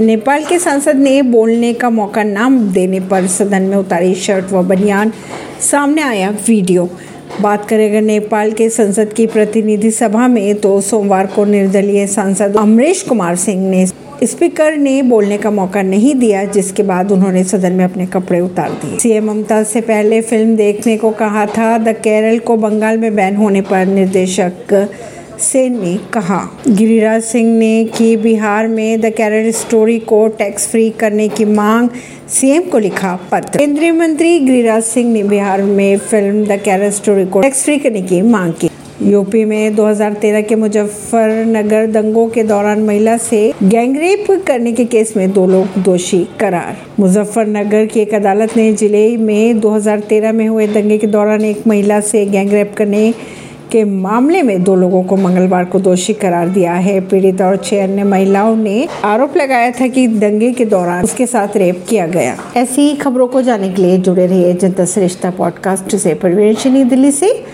नेपाल के सांसद ने बोलने का मौका न देने पर सदन में उतारी शर्ट व बनियान। सामने आया वीडियो। बात करें अगर नेपाल के संसद की प्रतिनिधि सभा में तो सोमवार को निर्दलीय सांसद अमरीश कुमार सिंह ने स्पीकर ने बोलने का मौका नहीं दिया, जिसके बाद उन्होंने सदन में अपने कपड़े उतार दिए। सीएम ममता से पहले फ़िल्म देखने को कहा था, द केरल को बंगाल में बैन होने पर निर्देशक सेन ने कहा। गिरिराज सिंह ने की बिहार में द केरल स्टोरी को टैक्स फ्री करने की मांग सीएम को लिखा पत्र। केंद्रीय मंत्री गिरिराज सिंह ने बिहार में फ़िल्म द केरल स्टोरी को टैक्स फ्री करने की मांग की। यूपी में 2013 के मुजफ्फरनगर दंगों के दौरान महिला से गैंगरेप करने के केस में दो लोग दोषी करार। मुजफ्फरनगर की एक अदालत ने ज़िले में 2013 में हुए दंगे के दौरान एक महिला से गैंगरेप करने के मामले में दो लोगों को मंगलवार को दोषी करार दिया है। पीड़ित और छह अन्य महिलाओं ने आरोप लगाया था कि दंगे के दौरान उसके साथ रेप किया गया। ऐसी ही खबरों को जानने के लिए जुड़े रहिए जनता श्रेष्ठता पॉडकास्ट से। परवीन दिल्ली से।